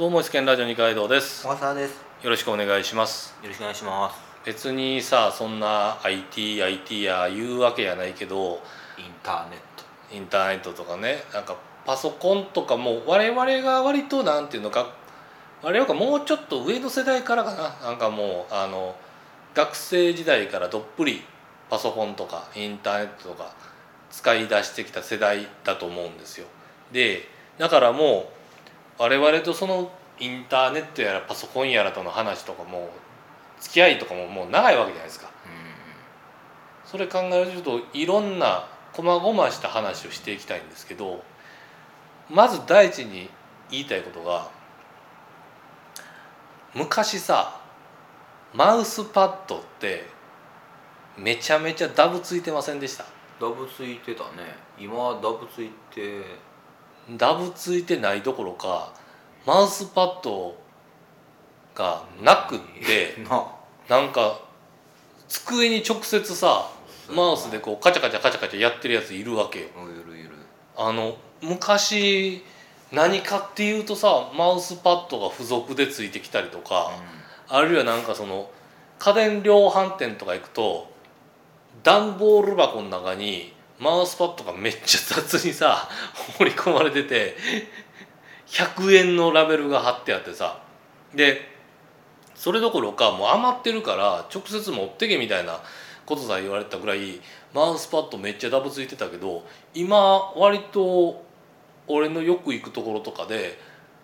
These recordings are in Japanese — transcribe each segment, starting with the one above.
どうも試験ラジオ二階堂です。小笠です。よろしくお願いします。よろしくお願いします。別にさそんな ITIT や言うわけやないけどインターネット。インターネットとかねなんかパソコンとかも我々が割となんていうのか我々がもうちょっと上の世代からかな。なんかもうあの学生時代からどっぷりパソコンとかインターネットとか使い出してきた世代だと思うんですよ。でだからもう我々とそのインターネットやらパソコンやらとの話とかも付き合いとかももう長いわけじゃないですか。それ考えるといろんな細々した話をしていきたいんですけどまず第一に言いたいことが昔さマウスパッドってめちゃめちゃダブついてませんでした？ダブついてたね。今ダブついてダブついてないどころかマウスパッドがなくって ななんか机に直接さマウスでこうカチャカチャカチャカチャやってるやついるわけよ。あの昔何かっていうとさマウスパッドが付属でついてきたりとか、あるいはなんかその家電量販店とか行くと段ボール箱の中にマウスパッドがめっちゃ雑にさ 放り込まれてて100円のラベルが貼ってあってさ。でそれどころかもう余ってるから直接持ってけみたいなことさえ言われたぐらいマウスパッドめっちゃダブついてたけど今割と俺のよく行くところとかで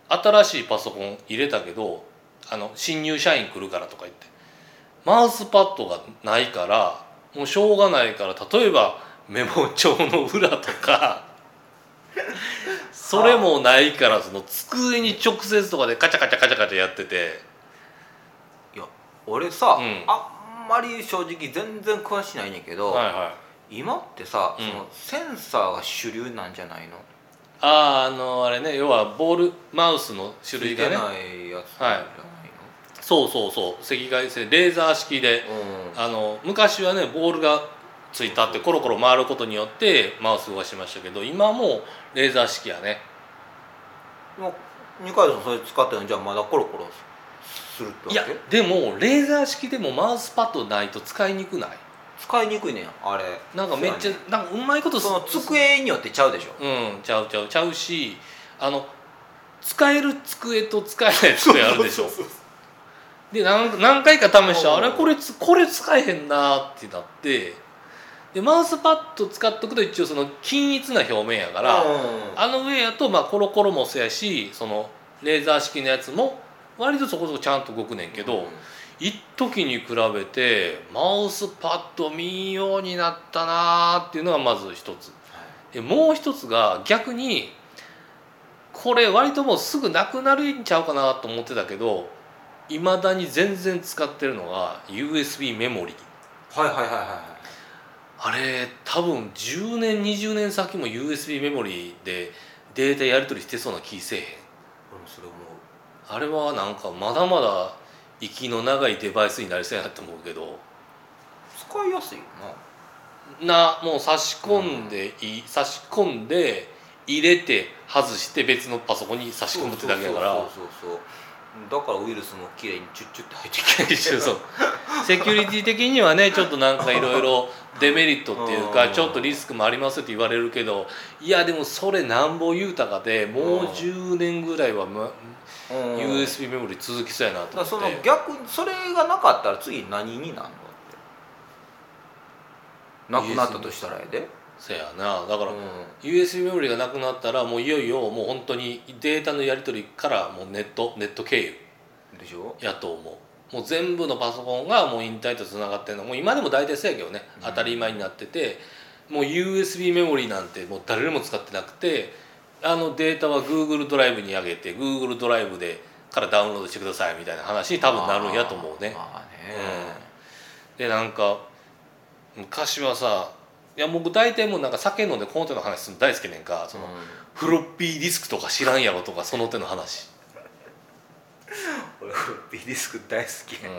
新しいパソコン入れたけどあの新入社員来るからとか言って。マウスパッドがないからもうしょうがないから例えばメモ帳の裏とか それもないからその机に直接とかでカチャカチャカチャカチャやってて。いや俺さ、うん。あんまり正直全然詳しないねんけど、はいはい。今ってさ、うん。そのセンサーが主流なんじゃないの？あああのあれね要はボールマウスの種類がね。ないやつじゃないの、そうそうそう。赤外線レーザー式で。うん。あの昔はねボールがついたってコロコロ回ることによってマウス動かしましたけど今もうレーザー式やね。もう二階堂さんそれ使ってるの？じゃあまだコロコロするってわいやけでもレーザー式でもマウスパッドないと使いにくない。使いにくいねんあれ。なんかめっちゃ、なんかうまいことその机によってちゃうでしょ？うんちゃうちゃう。ちゃうしあの使える机と使えない机あるでしょ？で何何回か試してうん。あれこれつこれ使えへんなってなってでマウスパッド使っとくと一応その均一な表面やから、うん。あの上やとまあコロコロもそうやしそのレーザー式のやつも割とそこそこちゃんと動くねんけど、うん。一時に比べてマウスパッド見ようになったなーっていうのがまず一つ。でもう一つが逆にこれ割ともうすぐなくなるんちゃうかなと思ってたけどいまだに全然使ってるのが USB メモリー。はいはいはいはいはいあれ多分10年20年先も USB メモリーでデータやり取りしてそうな気せえへん。それ思う。あれはなんかまだまだ息の長いデバイスになりそうやなって思うけど。使いやすいよなもう差し込んでいい、差し込んで入れて外して別のパソコンに差なし込むってだけだから。そうそうそうだからウイルスも綺麗にチュッチュッて入ってきて一応 そう。セキュリティ的にはねちょっとなんかいろいろデメリットっていううん。かちょっとリスクもありますって言われるけどいやでもそれなんぼ言うたかでもう10年ぐらいは、ま、うん。USB メモリ続きそうやなと思って。その逆にそれがなかったら次何になるのって。なくなったとしたらやで、そやな。だから、うん。USB メモリがなくなったらもういよいよもう本当にデータのやり取りからもうネットネット経由でしょ？やと思うもう全部のパソコンがもうインターネットつながってるの。もう今でも大体そうやけどね。当たり前になってて、もう USB メモリなんてもう誰も使ってなくて。あのデータは Google ドライブに上げて Google ドライブでからダウンロードしてくださいみたいな話に多分なるんやと思うね。まあね、でなんか昔はさいや僕大体もうなんか酒飲んでこの手の話するの大好きねんか。その、うん。フロッピーディスクとか知らんやろとかその手の話、俺フロッピーディスク大好き。うん、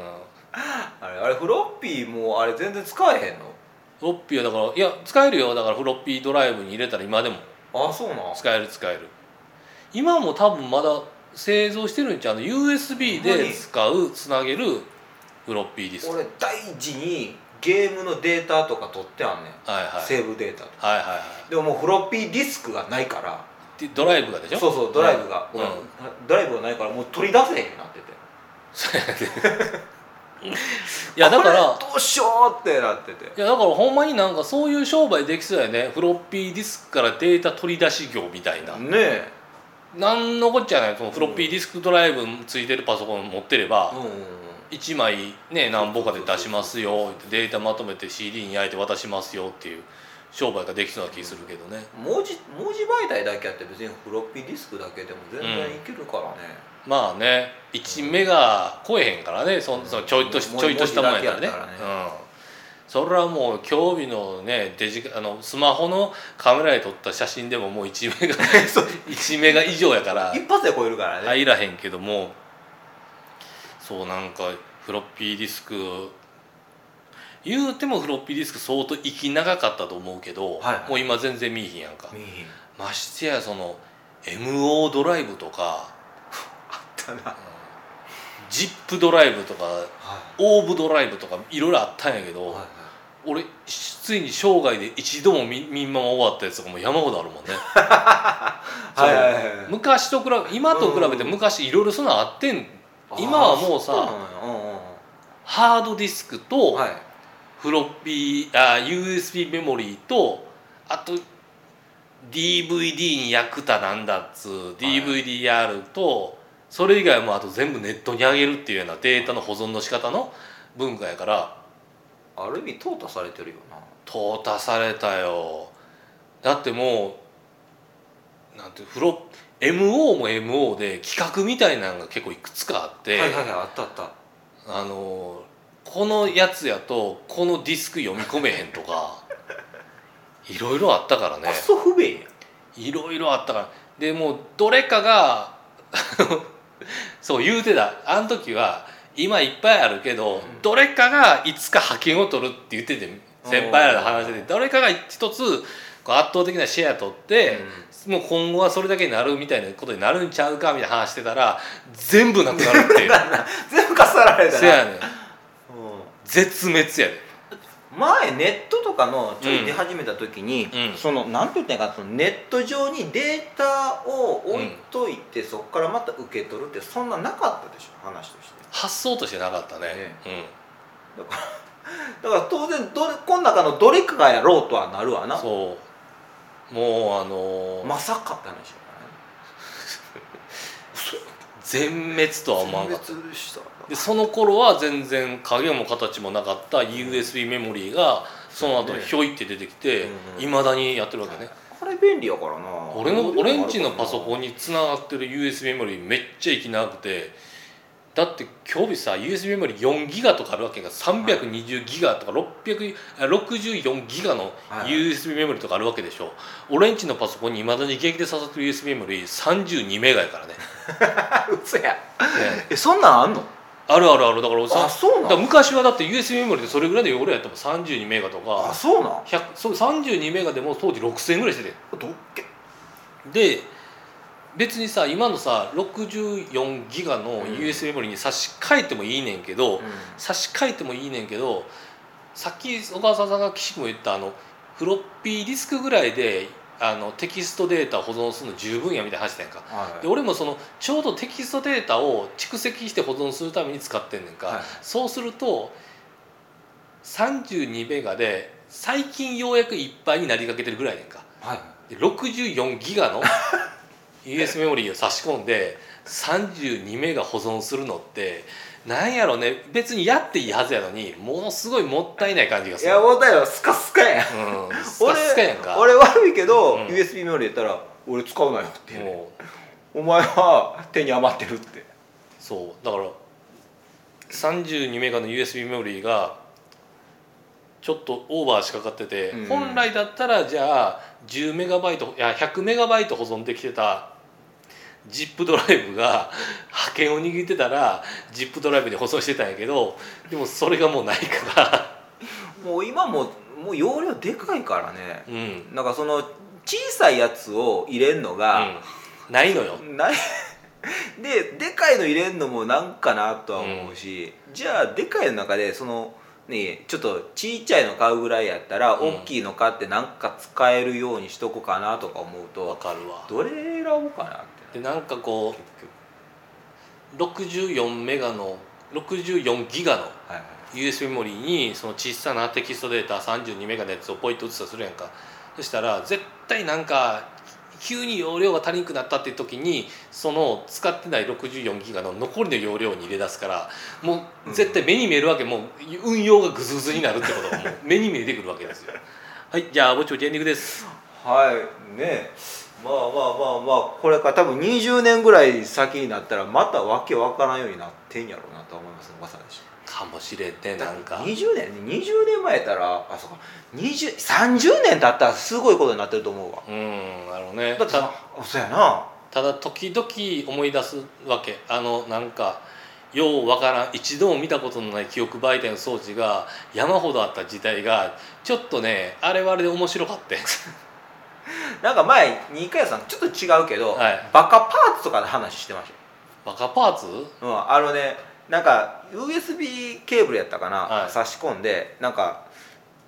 あれあれフロッピーもうあれ全然使えへんの？フロッピーはだからいや使えるよ。だからフロッピードライブに入れたら今でも。あそうなん？使える使える。今も多分まだ製造してるんちゃうの？USB で使うつなげるフロッピーディスク。俺大事にゲームのデータとか取ってあんねん、はいはい。セーブデータとか。はいはいはい。でももうフロッピーディスクがないから。でドライブがでしょ？そうそうドライブが、うん。ドライブがないからもう取り出せへんなって いやだからどうしようってなってて。いやだからほんまになんかそういう商売できそうやね。フロッピーディスクからデータ取り出し業みたいな、ねえ。なんのこっちゃない？そのフロッピーディスクドライブついてるパソコン持ってれば、うんうんうん1枚ね何ぼかで出しますよ。データまとめて CD に焼いて渡しますよっていう商売ができそうな気するけどね。文字文字媒体だけあって別にフロッピーディスクだけでも全然いけるからね、まあね1メガ超えへんからね。そんそのちょいとしうんちょいとしたもんやからね文字だけやったらうん。それはもう興味のねデジカあのスマホのカメラで撮った写真でももう1メガ1メガ以上やから。一発で超えるからね、入らへんけども。そうなんかフロッピーディスク言うてもフロッピーディスク相当息長かったと思うけど、はいはい。もう今全然見えへんやんか。ましてやその MO ドライブとか あったな、ジップドライブとかはオーブドライブとかいろいろあったんやけいど、はい俺ついに生涯で一度も見見んまま終わったやつとかも山ほどあるもんね。はいはいはいはい。昔と比べ今と比べて昔いろいろそんなんあってん。今はもうさうんうん。ハードディスクとはいフロッピーあ USB メモリーとあと DVD に役立なんだっつう DVDR とそれ以外はもうあと全部ネットに上げるっていうようなデータの保存の仕方の文化やから。ある意味淘汰されてるよな。淘汰されたよ。だってもうなんてフロ MO も MO で企画みたいなのが結構いくつかあって、はいはいはいあったあった。あのこのやつやとこのディスク読み込めへんとか いろいろあったからね。クソ不便や。いろいろあったから。でもうどれかが そう言うてた。あの時は今いっぱいあるけど、ん。どれかがいつか覇権を取るって言ってて先輩らの話でどれかが一つ圧倒的なシェア取って、もう今後はそれだけになるみたいなことになるんちゃうかみたいな話してたら全部なくなるっていう。全部かさられたな。せやねんうん絶滅やで。前ネットとかのちょい出始めた時に、うん。そのなんて言ったらいいかそのネット上にデータを置いといて、そこからまた受け取るってそんななかったでしょ話として。発想としてなかったね。だからだから当然どれこの中のどれかがやろうとはなるわうな。んそう。もうあのーまさかって話だ全滅とは思わなかった。でその頃は全然影も形もなかった。USB メモリーがその後にひょいって出てきてうんいまだにやってるわけね。これ便利やからな。俺の俺んちのパソコンンにつながってる USB メモリーめっちゃ息長くてだって今日さ USB メモリー4ギガとかあるわけが320ギガとか600あ64ギガのはい。USB メモリーとかあるわけでしょ。俺んちのパソコンにいまだに現役で刺さってる USB メモリー32メガやからね。嘘や。ねえ。そんなんあんの？あるあるある。だからさあそうな昔はだって USB メモリーでそれぐらいで俺やっても32メガとかあそうなん？100そう32メガでも当時6000円ぐらいしてて。どっけ？で別にさ今のさ64ギガのうん。USB メモリーに差し替えてもいいねんけど、う差し替えてもいいねんけどさっき小川さんが岸君も言ったあのフロッピーディスクぐらいであのテキストデータを保存するの十分やみたいな話やんか。んはい。で俺もそのちょうどテキストデータを蓄積して保存するために使ってんねんか、はい。そうすると32メガで最近ようやくいっぱいになりかけてるぐらいねんか。はい。で64ギガの US メモリーを差し込んで32メガ保存するのってなんやろね。別にやっていいはずやのにものすごいもったいない感じがする。いやもうだよスカスカやん。うんスカスカやんか。俺悪いけど、うん。USB メモリーやったら俺使うなよっていう。ねお前は手に余ってるって。そう。だから32メガの USB メモリーがちょっとオーバーしかかってて、うん。本来だったらじゃあ10メガバイトいや100メガバイト保存できてた ZIP ドライブが覇権を握ってたら ZIP ドライブで保存してたんやけどでもそれがもうないから。もう今ももう容量でかいからね。うん、うん、なんかその小さいやつを入れるのが、ないのよ。ない。ででかいの入れんのもなんかなとは思うし、じゃあでかいの中でそのねちょっとちっちゃいの買うぐらいやったら、うん。大きいの買ってなんか使えるようにしとこうかなとか思うわとかるわ。どれ選ぼうかなって。でなんかこう64メガの64ギガの USB メモリーにその小さなテキストデータ32メガのやつをポイッと移したとするやんか。そしたら絶対なんか急に容量が足りんくなったっていう時にその使ってない64ギガの残りの容量に入れ出すからもう絶対目に見えるわけもう運用がグズグズになるってことがもう 目に見えてくるわけですよ。はいじゃあぼちぼちエンディングです。はいね。まあまあまあまあこれから多分20年ぐらい先になったらまたわけわからんようになってんやろうなとは思いますまさにかもしれんねなんか。20年20年前やったらあそうか。20 30年経ったらすごいことになってると思うわ。うんなるほどね。だってそうやな。ただ時々思い出すわけ。あのなんかようわからん一度も見たことのない記憶媒体の装置が山ほどあった時代がちょっとねあれはあれで面白かった なんか前二階さんちょっと違うけど、はい。バカパーツとかの話してましバカパーツ？うん、あのねなんか USB ケーブルやったかな、はい。差し込んでなんか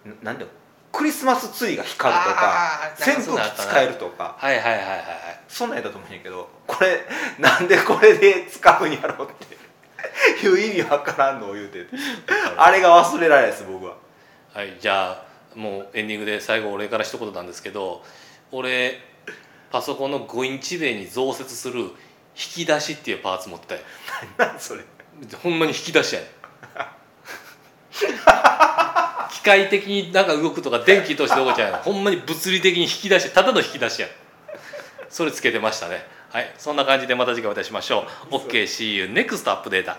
んなんでクリスマスツリーが光るとかあー扇風機使えるとかはいはいはいはいはい。そんなんやったと思うんやけどこれなんでこれで使うんやろうっていう意味わからんのを言うてあれが忘れられないです僕は。はいじゃあもうエンディングで最後俺から一言なんですけど俺パソコンの5インチ米に増設する引き出しっていうパーツ持ってたよ。何それほんまに引き出しやねん。機械的になんか動くとか電気通して動くじゃないほんまに物理的に引き出しただの引き出しやそれつけてましたね。はい。そんな感じでまた次回お会いしましょう。OKSee you NEXT アップデータ